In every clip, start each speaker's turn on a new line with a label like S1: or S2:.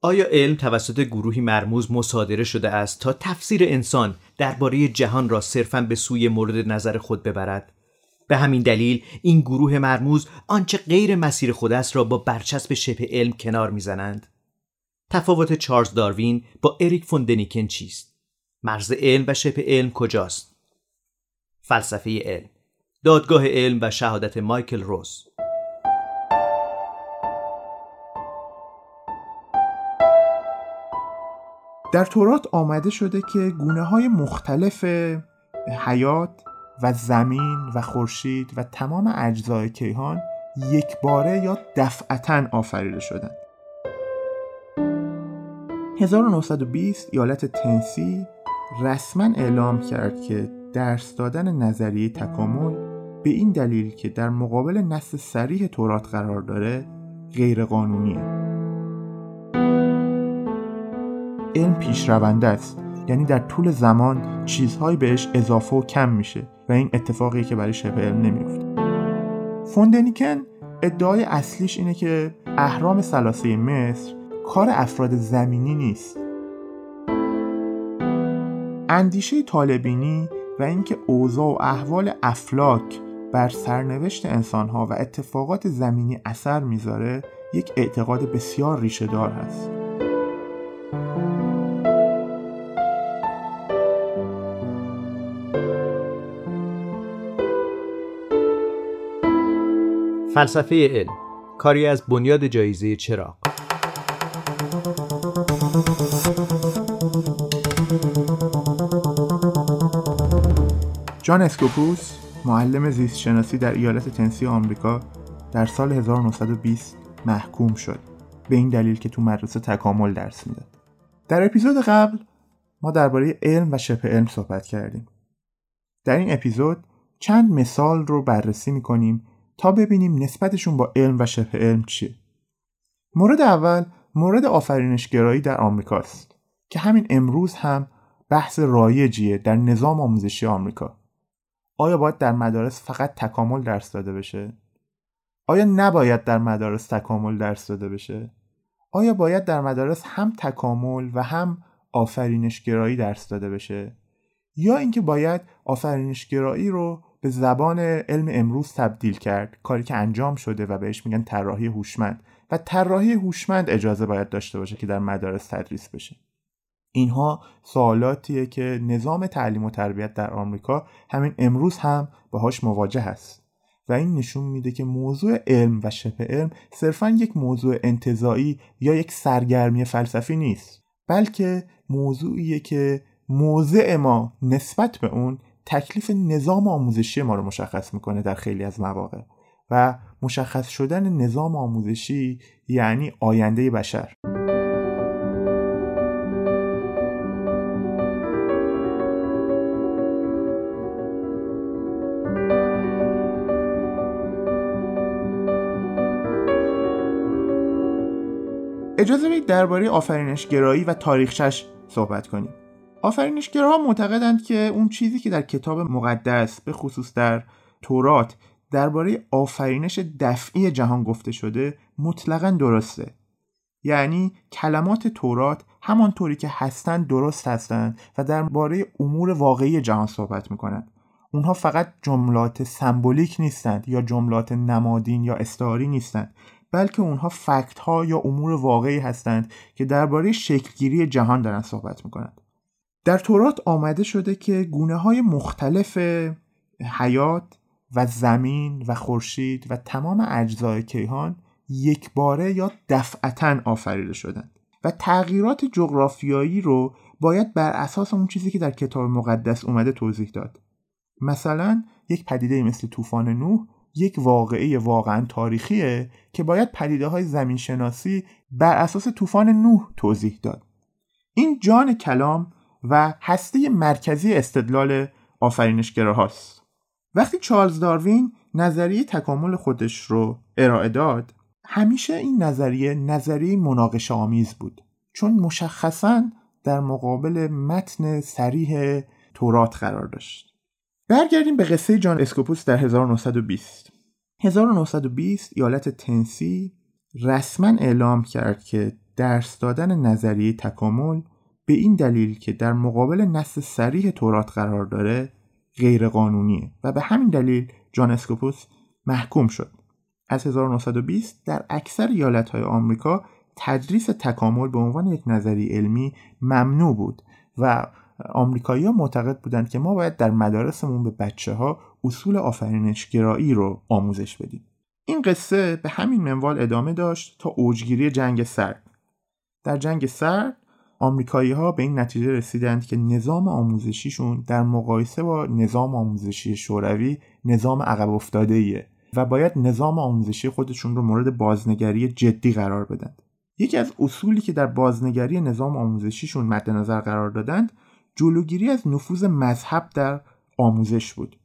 S1: آیا علم توسط گروهی مرموز مصادره شده است تا تفسیر انسان درباره جهان را صرفا به سوی مورد نظر خود ببرد؟ به همین دلیل این گروه مرموز آنچه غیر مسیر خود است را با برچسب شبه علم کنار می‌زنند. تفاوت چارلز داروین با اریک فوندنیکن چیست؟ مرز علم و شبه علم کجاست؟ فلسفه علم دادگاه علم و شهادت مایکل روز
S2: در تورات آمده شده که گونه های مختلف حیات و زمین و خورشید و تمام اجزای کیهان یک باره یا دفعتا آفریده شدند. 1920 ایالت تنسی رسما اعلام کرد که درس دادن نظریه تکامل به این دلیل که در مقابل نص سریح تورات قرار داره غیرقانونیه. علم پیشرونده است. یعنی در طول زمان چیزهایی بهش اضافه و کم میشه و این اتفاقی که برای شبه علم نمیفته. فوندنیکن ادعای اصلیش اینه که اهرام سلاسه مصر کار افراد زمینی نیست. اندیشه طالبینی و اینکه اوضاع و احوال افلاک بر سرنوشت انسانها و اتفاقات زمینی اثر می‌ذاره یک اعتقاد بسیار ریشه دار هست.
S1: فلسفه علم کاری از بنیاد جایزه چراغ.
S2: جان اسکوپوس معلم زیست شناسی در ایالت تنسی آمریکا در سال 1920 محکوم شد. به این دلیل که تو مدرسه تکامل درس می‌داد. در اپیزود قبل ما درباره علم و شبه علم صحبت کردیم. در این اپیزود چند مثال رو بررسی می‌کنیم تا ببینیم نسبتشون با علم و شبه علم چیه. مورد اول مورد آفرینشگرایی در آمریکاست که همین امروز هم بحث رایجیه در نظام آموزشی آمریکا. آیا باید در مدارس فقط تکامل درس داده بشه؟ آیا نباید در مدارس تکامل درس داده بشه؟ آیا باید در مدارس هم تکامل و هم آفرینشگرایی درس داده بشه؟ یا اینکه باید آفرینشگرایی رو به زبان علم امروز تبدیل کرد. کاری که انجام شده و بهش میگن طراحی هوشمند. و طراحی هوشمند اجازه باید داشته باشه که در مدارس تدریس بشه. اینها سوالاتیه که نظام تعلیم و تربیت در آمریکا همین امروز هم باهاش مواجه هست. و این نشون میده که موضوع علم و شبه علم صرفا یک موضوع انتظایی یا یک سرگرمی فلسفی نیست. بلکه موضوعیه که موضع ما نسبت به اون تکلیف نظام آموزشی ما رو مشخص می‌کنه در خیلی از مواقع و مشخص شدن نظام آموزشی یعنی آینده بشر. اجازه بدید درباره آفرینشگرایی و تاریخچش صحبت کنیم. آفرینشگراها معتقدند که اون چیزی که در کتاب مقدس به خصوص در تورات درباره آفرینش دفعی جهان گفته شده مطلقا درسته. یعنی کلمات تورات همانطوری که هستند درست هستند و درباره امور واقعی جهان صحبت می‌کنند اونها فقط جملات سمبولیک نیستند یا جملات نمادین یا استعاری نیستند بلکه اونها فکت ها یا امور واقعی هستند که درباره شکلگیری جهان دارن صحبت می‌کنند. در تورات آمده شده که گونه های مختلف حیات و زمین و خورشید و تمام اجزای کیهان یک باره یا دفعتا آفریده شدند و تغییرات جغرافیایی رو باید بر اساس اون چیزی که در کتاب مقدس اومده توضیح داد. مثلا یک پدیده مثل طوفان نوح یک واقعه واقعا تاریخیه که باید پدیده های زمین بر اساس طوفان نوح توضیح داد. این جان کلام و هسته مرکزی استدلال هاست وقتی چارلز داروین نظریه تکامل خودش رو ارائه داد همیشه این نظریه نظریه مناقشه آمیز بود چون مشخصا در مقابل متن سریح تورات قرار داشت. برگردیم به قصه جان اسکوپوس در 1920 1920 ایالت تنسی رسما اعلام کرد که درس دادن نظریه تکامل به این دلیل که در مقابل نص سریح تورات قرار داره غیر قانونیه و به همین دلیل جان اسکوپوس محکوم شد. از 1920 در اکثر ایالتهای آمریکا تدریس تکامل به عنوان یک نظری علمی ممنوع بود و آمریکایی ها معتقد بودند که ما باید در مدارسمون به بچه ها اصول آفرینشگرایی رو آموزش بدیم. این قصه به همین منوال ادامه داشت تا اوجگیری جنگ سرد. در جنگ سرد آمریکایی ها به این نتیجه رسیدند که نظام آموزشیشون در مقایسه با نظام آموزشی شوروی نظام عقب افتاده ایه و باید نظام آموزشی خودشون رو مورد بازنگری جدی قرار بدن. یکی از اصولی که در بازنگری نظام آموزشیشون مد نظر قرار دادند جلوگیری از نفوذ مذهب در آموزش بود.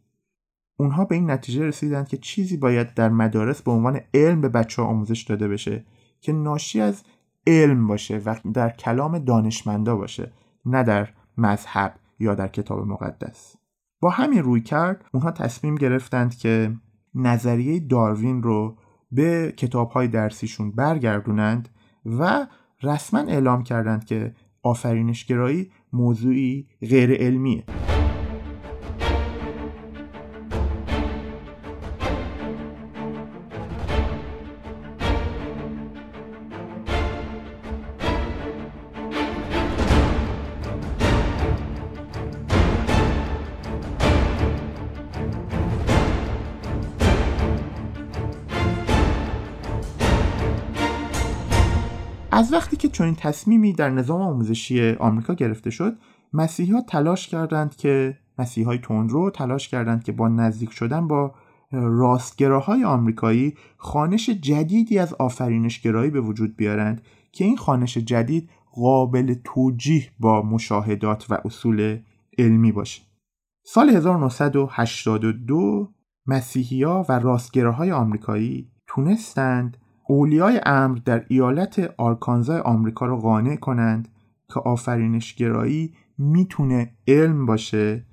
S2: اونها به این نتیجه رسیدند که چیزی باید در مدارس به عنوان علم به بچه ها آموزش داده بشه که ناشی از علم باشه و در کلام دانشمندا باشه نه در مذهب یا در کتاب مقدس. با همین روی کرد اونها تصمیم گرفتند که نظریه داروین رو به کتاب های درسیشون برگردونند و رسما اعلام کردند که آفرینشگرایی موضوعی غیر علمیه از وقتی که چنین تصمیمی در نظام آموزشی آمریکا گرفته شد مسیحی ها تلاش کردند که مسیحی های تندرو تلاش کردند که با نزدیک شدن با راستگراهای آمریکایی خانش جدیدی از آفرینشگرایی به وجود بیارند که این خانش جدید قابل توجیه با مشاهدات و اصول علمی باشه. سال 1982 مسیحیا و راستگراهای آمریکایی تونستند اولیای امر در ایالت آرکانزا آمریکا رو قانع کنند که آفرینشگرایی می‌تونه علم باشه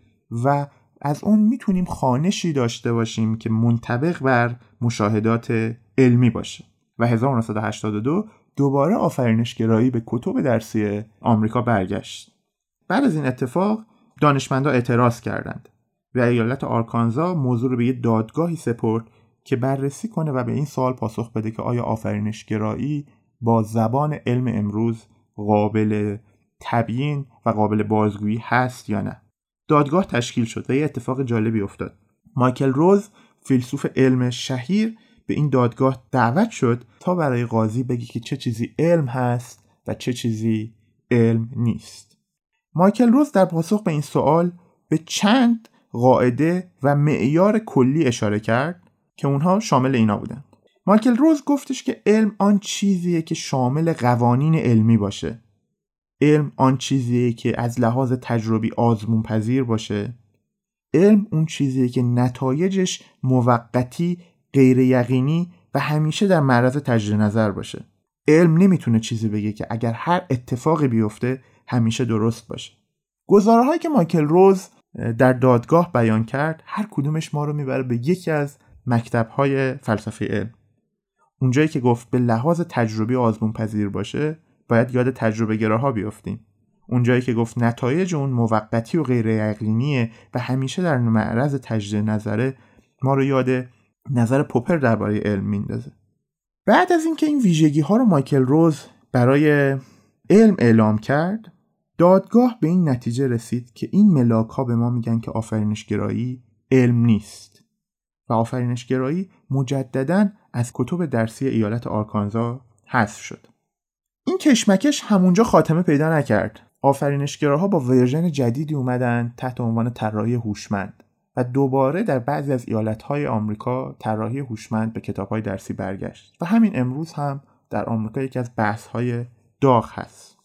S2: و از اون می‌تونیم خانشی داشته باشیم که منطبق بر مشاهدات علمی باشه. و 1982 دوباره آفرینشگرایی به کتب درسی آمریکا برگشت. بعد از این اتفاق دانشمندا اعتراض کردند و ایالت آرکانزا موضوع رو به یه دادگاهی سپرد که بررسی کنه و به این سوال پاسخ بده که آیا آفرینشگرایی با زبان علم امروز قابل تبیین و قابل بازگویی هست یا نه. دادگاه تشکیل شد و یه اتفاق جالبی افتاد. مایکل روز فیلسوف علم شهیر به این دادگاه دعوت شد تا برای قاضی بگی که چه چیزی علم هست و چه چیزی علم نیست. مایکل روز در پاسخ به این سوال به چند قاعده و معیار کلی اشاره کرد. که اونها شامل اینا بودن. مایکل روز گفتش که علم آن چیزیه که شامل قوانین علمی باشه. علم آن چیزیه که از لحاظ تجربی آزمون پذیر باشه. علم اون چیزیه که نتایجش موقتی غیر یقینی و همیشه در معرض تجدید نظر باشه. علم نمی‌تونه چیزی بگه که اگر هر اتفاقی بیفته همیشه درست باشه. گزارهایی که مایکل روز در دادگاه بیان کرد هر کدومش ما رو می‌بره به یکی از مکتب های فلسفه علم. اونجایی که گفت به لحاظ تجربی آزمون پذیر باشه باید یاد تجربه گراها بیفتیم اونجایی که گفت نتایج اون موقتی و غیر یقینیه و همیشه در معرض تجدید نظره ما رو یاد نظر پوپر درباره علم میندازه. بعد از اینکه این ویژگی ها رو مایکل روز برای علم اعلام کرد دادگاه به این نتیجه رسید که این ملاک ها به ما میگن که آفرینشگرایی علم نیست. و آفرینشگرایی مجددا از کتب درسی ایالت آرکانزا حذف شد. این کشمکش همونجا خاتمه پیدا نکرد. آفرینشگراها با ورژن جدیدی اومدن تحت عنوان طراحی هوشمند و دوباره در بعضی از ایالتهای آمریکا طراحی هوشمند به کتابهای درسی برگشت و همین امروز هم در آمریکا یکی از بحثهای داغ هست.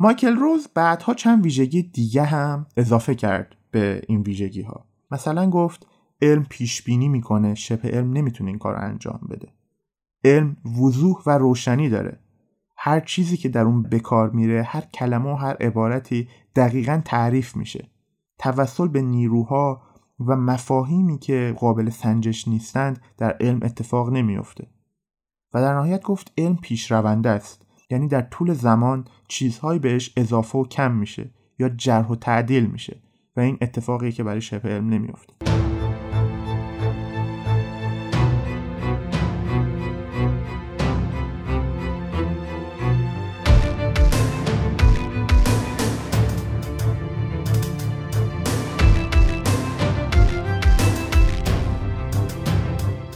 S2: مایکل روز بعدها چند ویژگی دیگه هم اضافه کرد به این ویژگی ها مثلا گفت علم پیش بینی می‌کنه شبه علم نمی‌تونه این کار انجام بده. علم وضوح و روشنی داره. هر چیزی که در اون بکار میره هر کلمه و هر عبارتی دقیقا تعریف میشه. توسل به نیروها و مفاهیمی که قابل سنجش نیستند در علم اتفاق نمیافته. و در نهایت گفت علم پیشرونده است. یعنی در طول زمان چیزهایی بهش اضافه و کم میشه یا جرح و تعدیل میشه. و این اتفاقی که برای شبه علم نمیافته.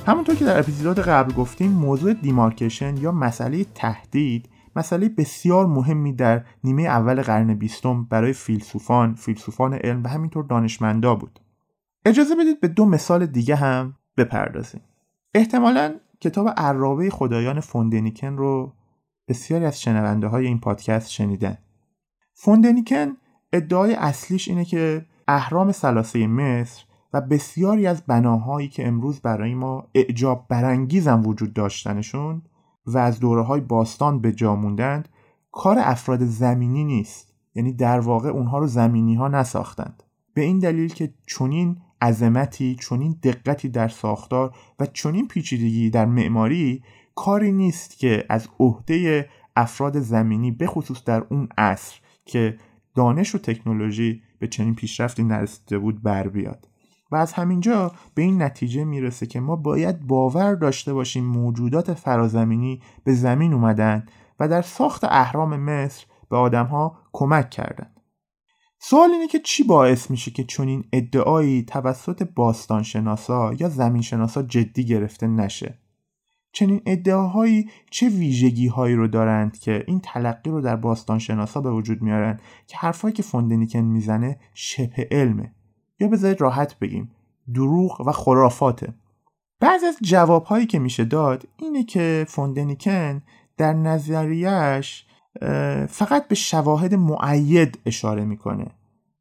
S2: همونطور که در اپیزود قبل گفتیم موضوع دیمارکشن یا مسئله تهدید مسئله بسیار مهمی در نیمه اول قرن بیستم برای فیلسوفان، فیلسوفان علم و همینطور دانشمندا بود. اجازه بدید به دو مثال دیگه هم بپردازیم. احتمالا کتاب عرابه خدایان فوندنیکن رو بسیاری از شنونده های این پادکست شنیدن. فوندنیکن ادعای اصلیش اینه که اهرام سلاسه مصر و بسیاری از بناهایی که امروز برای ما اعجاب برانگیزم وجود داشتنشون و از دوره های باستان به جا موندند کار افراد زمینی نیست. یعنی در واقع اونها رو زمینی ها نساختند. به این دلیل که چنین عظمتی چنین دقتی در ساختار و چنین پیچیدگی در معماری کاری نیست که از عهده افراد زمینی به خصوص در اون عصر که دانش و تکنولوژی به چنین پیشرفتی نرسیده بود بر بیاد. و از همینجا به این نتیجه می‌رسه که ما باید باور داشته باشیم موجودات فرازمینی به زمین اومدن و در ساخت اهرام مصر به آدمها کمک کردند. سوال اینه که چی باعث میشه که چنین ادعایی توسط باستانشناسا یا زمینشناسا جدی گرفته نشه؟ چنین ادعاهایی چه ویژگی هایی رو دارند که این تلقی رو در باستانشناسا به وجود میارن که حرفایی که فوندنیکن می‌زنه شبه علمه یا بذارید راحت بگیم دروغ و خرافاته. بعضی از جوابهایی که میشه داد اینه که فوندنیکن در نظریش فقط به شواهد معید اشاره می‌کنه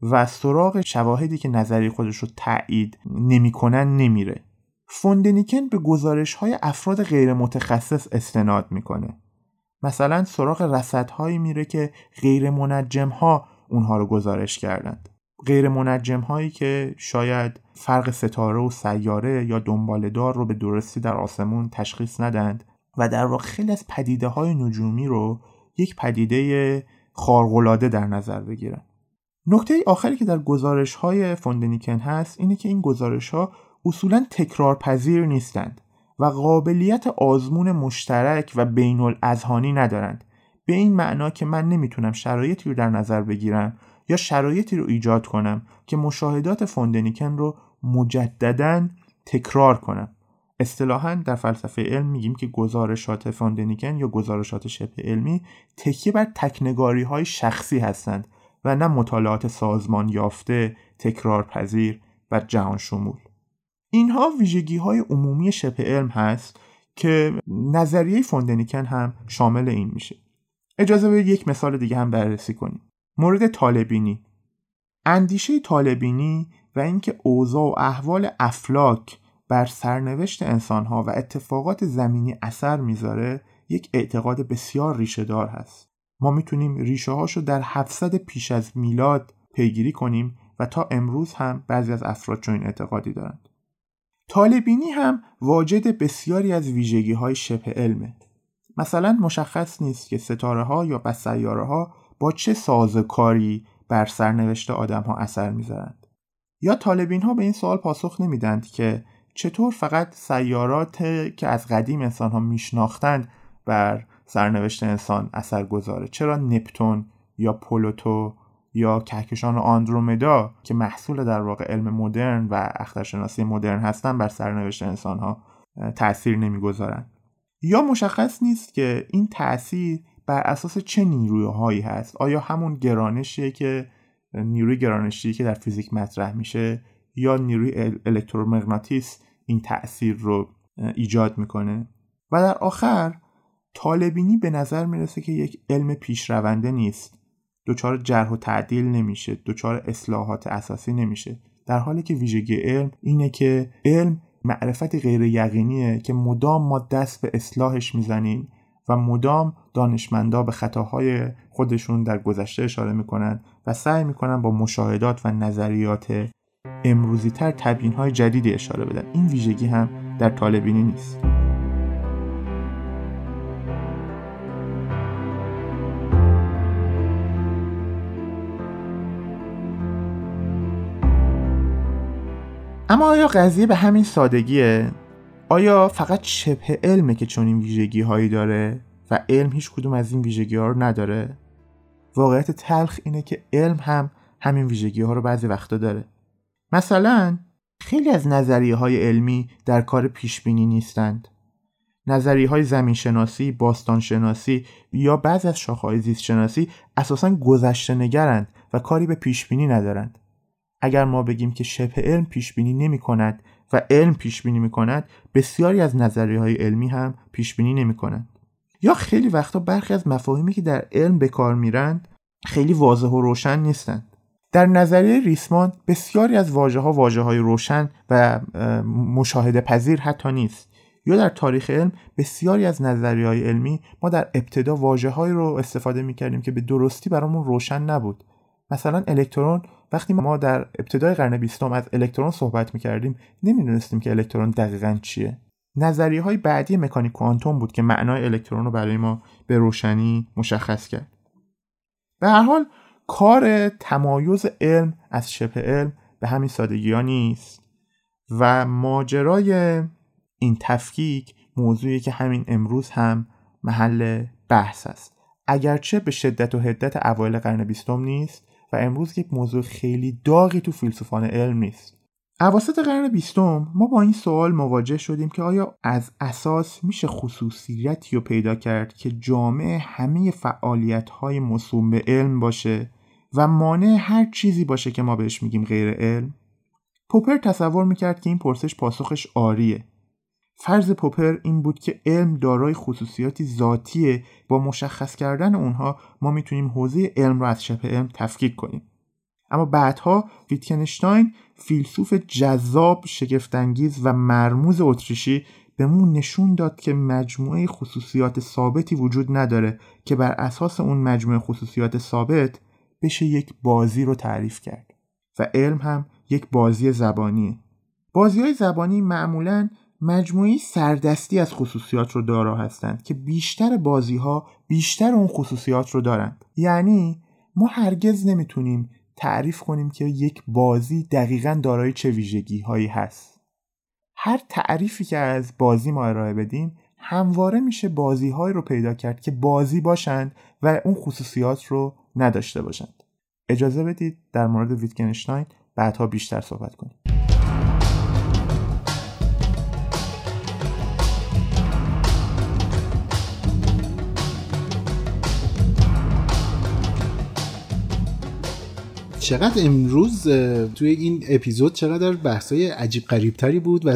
S2: و سراغ شواهدی که نظری خودش رو تایید نمی‌کنن نمیره. فوندنیکن به گزارش های افراد غیر متخصص استناد می‌کنه. مثلا سراغ رصدهایی میره که غیر منجم ها اونها رو گزارش کردند. غیر منجم هایی که شاید فرق ستاره و سیاره یا دنبالدار رو به درستی در آسمون تشخیص ندند و در واقع خیلی از پدیده های نجومی رو یک پدیده خارق‌العاده در نظر بگیرن. نکته آخری که در گزارش های فوندنیکن هست اینه که این گزارش ها اصولا تکرار پذیر نیستند و قابلیت آزمون مشترک و بین الاذهانی ندارند. به این معنا که من نمی‌تونم شرایطی رو در نظر بگیرم یا شرایطی رو ایجاد کنم که مشاهدات فوندنیکن رو مجددا تکرار کنم اصطلاحا در فلسفه علم میگیم که گزارشات فوندنیکن یا گزارشات شبه علمی تکیه بر تکنگاری های شخصی هستند و نه مطالعات سازمان یافته، تکرار پذیر و جهان شمول. اینها ویژگی های عمومی شبه علم هست که نظریه فوندنیکن هم شامل این میشه. اجازه بدید یک مثال دیگه هم بررسی کنیم. مورد طالبینی. اندیشه طالبینی و اینکه اوضاع و احوال افلاک بر سرنوشت انسانها و اتفاقات زمینی اثر می‌ذاره یک اعتقاد بسیار ریشه دار هست. ما می‌تونیم ریشه هاشو در 700 پیش از میلاد پیگیری کنیم و تا امروز هم بعضی از افراد چنین اعتقادی دارند. طالبینی هم واجد بسیاری از ویژگی های شبه علمه. مثلا مشخص نیست که ستاره ها یا بس ها با چه سازکاری بر سرنوشت آدم ها اثر می‌ذارند یا طالبین ها به این سوال پاسخ نمیدند که چطور فقط سیارات که از قدیم انسان ها میشناختند بر سرنوشت انسان اثر گذاره؟ چرا نپتون یا پلوتو یا کهکشان آندرومدا که محصول در واقع علم مدرن و اخترشناسی مدرن هستند بر سرنوشت انسان ها تاثیر نمی‌گذارند؟ یا مشخص نیست که این تاثیر بر اساس چه نیروهایی هست؟ آیا همون گرانشیه که نیروی گرانشی که در فیزیک مطرح میشه یا نیروی الکترومغناطیس این تاثیر رو ایجاد می‌کنه؟ و در آخر طالبینی به نظر می‌رسه که یک علم پیشرونده نیست. دچار جرح و تعدیل نمیشه دچار اصلاحات اساسی نمیشه. در حالی که ویژگی علم اینه که علم معرفت غیر یقینیه که مدام ما دست به اصلاحش می‌زنیم. مدام دانشمندا به خطاهای خودشون در گذشته اشاره می‌کنن و سعی می‌کنن با مشاهدات و نظریات امروزی تر تبین های جدیدی اشاره بدن. این ویژگی هم در طالبینی نیست. اما آیا قضیه به همین سادگیه؟ آیا فقط شبه علمه که چون این ویژگی هایی داره و علم هیچ کدوم از این ویژگی ها رو نداره؟ واقعیت تلخ اینه که علم هم همین ویژگی ها رو بعضی وقتا داره. مثلا خیلی از نظریه های علمی در کار پیش بینی نیستند. نظریه های زمین شناسی، باستان شناسی یا بعضی از شاخه‌های زیست شناسی اساسا گذشته نگرند و کاری به پیش بینی ندارند. اگر ما بگیم که شبه علم پیش بینی نمی کند و علم پیش بینی می کند بسیاری از نظریه های علمی هم پیش بینی نمی کنند. یا خیلی وقتا برخی از مفاهیمی که در علم به کار میرند خیلی واضح و روشن نیستند. در نظریه ریسمان بسیاری از واژه ها واژه های روشن و مشاهده پذیر حتی نیست. یا در تاریخ علم بسیاری از نظریه های علمی ما در ابتدا واجه رو استفاده می کردیم که به درستی برامون روشن نبود مثلا الکترون وقتی ما در ابتدای قرن بیستم از الکترون صحبت می کردیم نمی‌دونستیم که الکترون دقیقا چیه. نظریه های بعدی مکانیک کوانتوم بود که معنای الکترون رو برای ما به روشنی مشخص کرد. به هر حال کار تمایز علم از شبه علم به همین سادگی ها نیست و ماجرای این تفکیک موضوعی که همین امروز هم محل بحث است. اگرچه به شدت و حدت اوایل قرن بیستم نیست و امروز یک موضوع خیلی داغی تو فیلسوفان علم نیست اواسط قرن بیستم ما با این سوال مواجه شدیم که آیا از اساس میشه خصوصیتی رو پیدا کرد که جامعه همه فعالیت های مصوم به علم باشه و مانع هر چیزی باشه که ما بهش میگیم غیر علم؟ پوپر تصور می‌کرد که این پرسش پاسخش آریه فرض پوپر این بود که علم دارای خصوصیاتی ذاتیه. با مشخص کردن اونها ما می‌تونیم حوزه علم رو از شبه علم تفکیک کنیم. اما بعدها ویتکنشتاین فیلسوف جذاب شگفتانگیز و مرموز اتریشی به مون نشون داد که مجموعه خصوصیات ثابتی وجود نداره که بر اساس اون مجموعه خصوصیات ثابت بشه یک بازی رو تعریف کرد. و علم هم یک بازی زبانیه بازی های زبانی معمولاً مجموعی سردستی از خصوصیات رو دارا هستند که بیشتر بازی ها بیشتر اون خصوصیات رو دارند. یعنی ما هرگز نمی‌تونیم تعریف کنیم که یک بازی دقیقا دارای چه ویژگی هایی هست. هر تعریفی که از بازی ما ارائه بدیم همواره میشه بازی های رو پیدا کرد که بازی باشند و اون خصوصیات رو نداشته باشند. اجازه بدید در مورد ویتگنشتاین بعدها بیشتر صحبت کنیم.
S3: چقدر امروز توی این اپیزود چقدر بحثای عجیب قریبتری بود و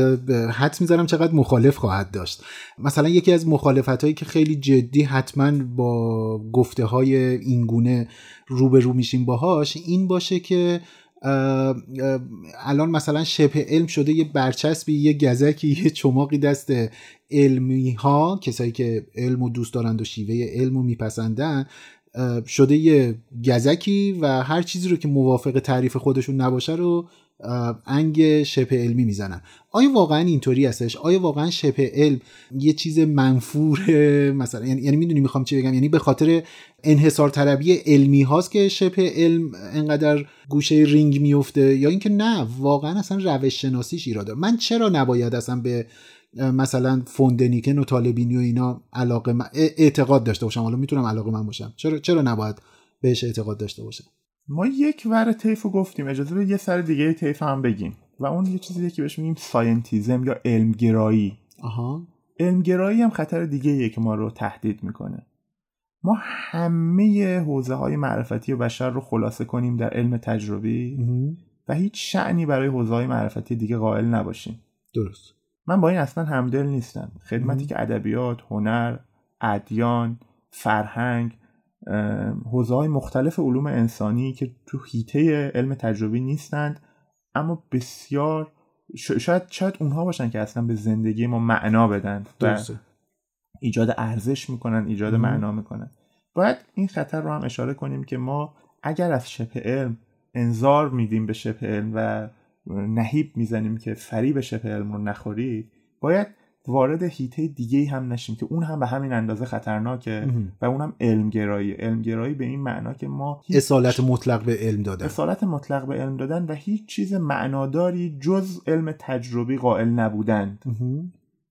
S3: حد می‌ذارم چقدر مخالف خواهد داشت. مثلا یکی از مخالفت هایی که خیلی جدی حتما با گفته های اینگونه روبرو میشیم باهاش این باشه که الان مثلا شبه علم شده یه برچسبی یه گزکی یه چماقی دست علمی ها کسایی که علم و دوست دارند و شیوه علم و میپسندن شده یه گزکی و هر چیزی رو که موافق تعریف خودشون نباشه رو انگ شبه علمی می‌زنن. آیا واقعا اینطوری هستش؟ آیا واقعا شبه علم یه چیز منفور مثلا یعنی, یعنی می‌دونی می‌خوام چی بگم؟ یعنی به خاطر انحصار طلبی علمی هاست که شبه علم انقدر گوشه رینگ میفته یا اینکه نه واقعا اصلا روش شناسیش ایراده من چرا نباید اصلا به مثلا فون دنیکن و طالع‌بینی و اینا علاقه اعتقاد داشته باشم. حالا می‌تونم علاقه من باشم. چرا چرا نباید بهش اعتقاد داشته باشم؟
S2: ما یک ور طیف رو گفتیم. اجازه به یه سر دیگه طیف هم بگیم. و اون یه چیزی که بهش میگیم scientism یا علمگرایی.
S3: آها.
S2: علمگرایی هم خطر دیگه که ما رو تهدید می‌کنه. ما همه حوزه های معرفتی و بشر رو خلاصه کنیم در علم تجربی و هیچ شعنی برای حوزه های معرفتی دیگه قائل نباشیم.
S3: درست.
S2: من با این اصلا همدل نیستم. خدمتی که ادبیات هنر ادیان فرهنگ حوزه های مختلف علوم انسانی که تو هیته علم تجربی نیستند اما بسیار شاید شاید اونها باشن که اصلا به زندگی ما معنا بدن و ایجاد ارزش می‌کنن ایجاد معنا می‌کنن. باید این خطر رو هم اشاره کنیم که ما اگر از شبه علم انظار میدیم به شبه علم و نهیب می‌زنیم که فریب شبه علم رو نخورید باید وارد هیته دیگه هم نشیم که اون هم به همین اندازه خطرناکه و اونم علمگرایی. علمگرایی به این معنا که ما
S3: اصالت مطلق به علم دادن.
S2: اصالت مطلق به علم دادن و هیچ چیز معناداری جز علم تجربی قائل نبودند.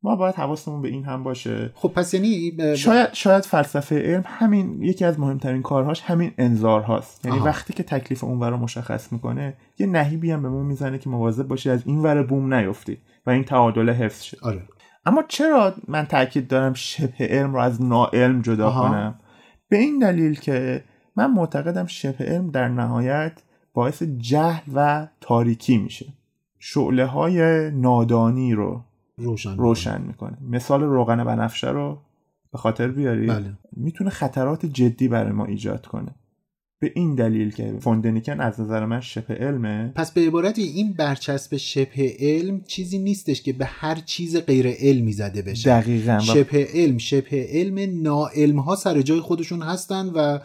S2: ما باید حواسمون به این هم باشه.
S3: خب پس یعنی
S2: شاید شاید فلسفه علم همین یکی از مهمترین کارهاش همین انذار هاست. یعنی وقتی که تکلیف اون رو مشخص می‌کنه یه نهیبی هم به ما می‌زنه که مواظب باشی از این ور بوم نیفتی و این تعادل حفظ شه.
S3: آره.
S2: اما چرا من تاکید دارم شبه علم رو از ناعلم جدا آها. کنم؟ به این دلیل که من معتقدم شبه علم در نهایت باعث جهل و تاریکی میشه. شعله های نادانی رو
S3: روشن,
S2: روشن می‌کنه. مثال روغن بنفشه رو به خاطر بیاری
S3: بله.
S2: می‌تونه خطرات جدی برای ما ایجاد کنه. به این دلیل که فوندنیکن از نظر من شبه علمه.
S3: پس به عبارتی این برچسب شبه علم چیزی نیستش که به هر چیز غیر علمی زده بشه.
S2: دقیقا.
S3: شبه علم شبه علم ناعلم ها سر جای خودشون هستن و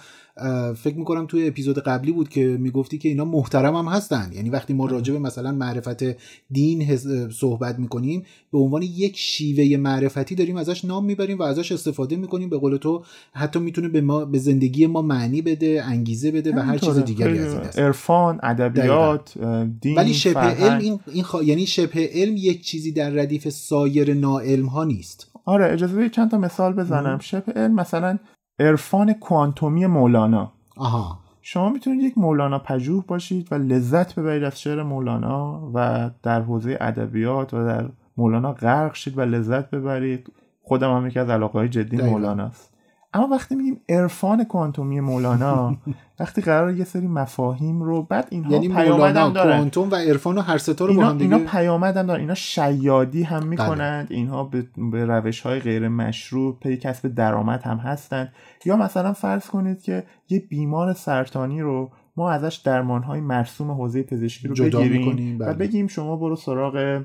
S3: فکر می‌کنم توی اپیزود قبلی بود که می‌گفتی که اینا محترم هم هستن. یعنی وقتی ما راجع به مثلا معرفت دین صحبت می‌کنیم به عنوان یک شیوه معرفتی داریم ازش نام می‌بریم و ازش استفاده می‌کنیم. به قول تو حتی می‌تونه به ما به زندگی ما معنی بده انگیزه بده و هر چیز دیگری از این
S2: است. عرفان ادبیات دین
S3: ولی شبه علم این, این یعنی شبه علم یک چیزی در ردیف سایر ناعلم ها نیست.
S2: آره اجازه بدید چند تا مثال بزنم. شبه علم مثلا عرفان کوانتومی مولانا.
S3: آها.
S2: شما می‌تونید یک مولانا پژوه باشید و لذت ببرید از شعر مولانا و در حوزه ادبیات و در مولانا غرق شید و لذت ببرید. خودم هم یکی از علاقه های جدی مولانا است اما وقتی میگیم عرفان کوانتومی مولانا وقتی قرار یه سری مفاهیم رو بعد اینها
S3: یعنی مولانا کوانتوم و عرفان و هر ستا رو
S2: اینا,
S3: با هم دیگه
S2: اینا پیامدن دارن. اینا شیادی هم می‌کنند. اینها به, به روش های غیر مشروع پی کسب درآمد هم هستند. یا مثلا فرض کنید که یه بیمار سرطانی رو ما ازش درمان های مرسوم حوزه پزشکی رو بگیریم و بله. بگیم شما برو سراغ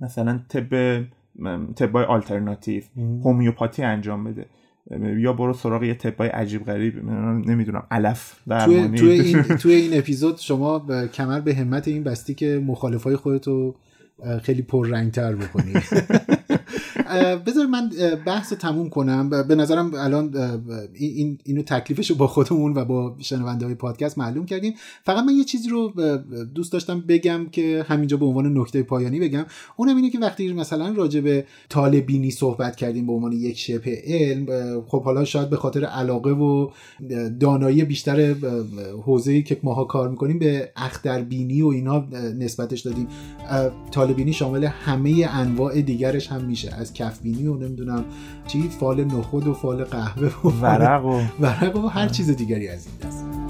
S2: مثلا طب طبای آلترناتیو هومیوپاتی انجام بده. یا برو سراغ یه تپای عجیب غریب نمی‌دونم علف
S3: توی, توی, این توی این اپیزود شما کمر به همت این بستی که مخالفای خودتو خیلی پررنگتر بکنی. بذار من بحث رو تموم کنم. به نظرم الان این اینو تکلیفش رو با خودمون و با شنونده های پادکست معلوم کردیم. فقط من یه چیزی رو دوست داشتم بگم که همینجا به عنوان نکته پایانی بگم. اونم اینه که وقتی مثلا راجع به طالبینی صحبت کردیم به عنوان یک شبه علم خب حالا شاید به خاطر علاقه و دانایی بیشتر حوزه‌ای که ماها کار می‌کنیم به اختربینی و اینا نسبتش دادیم. طالبینی شامل همه انواع دیگرش هم میشه. از کفبینی و نمی‌دونم چی فال نخود و فال قهوه و
S2: ورق و
S3: ورق و هر چیز دیگری از این دست.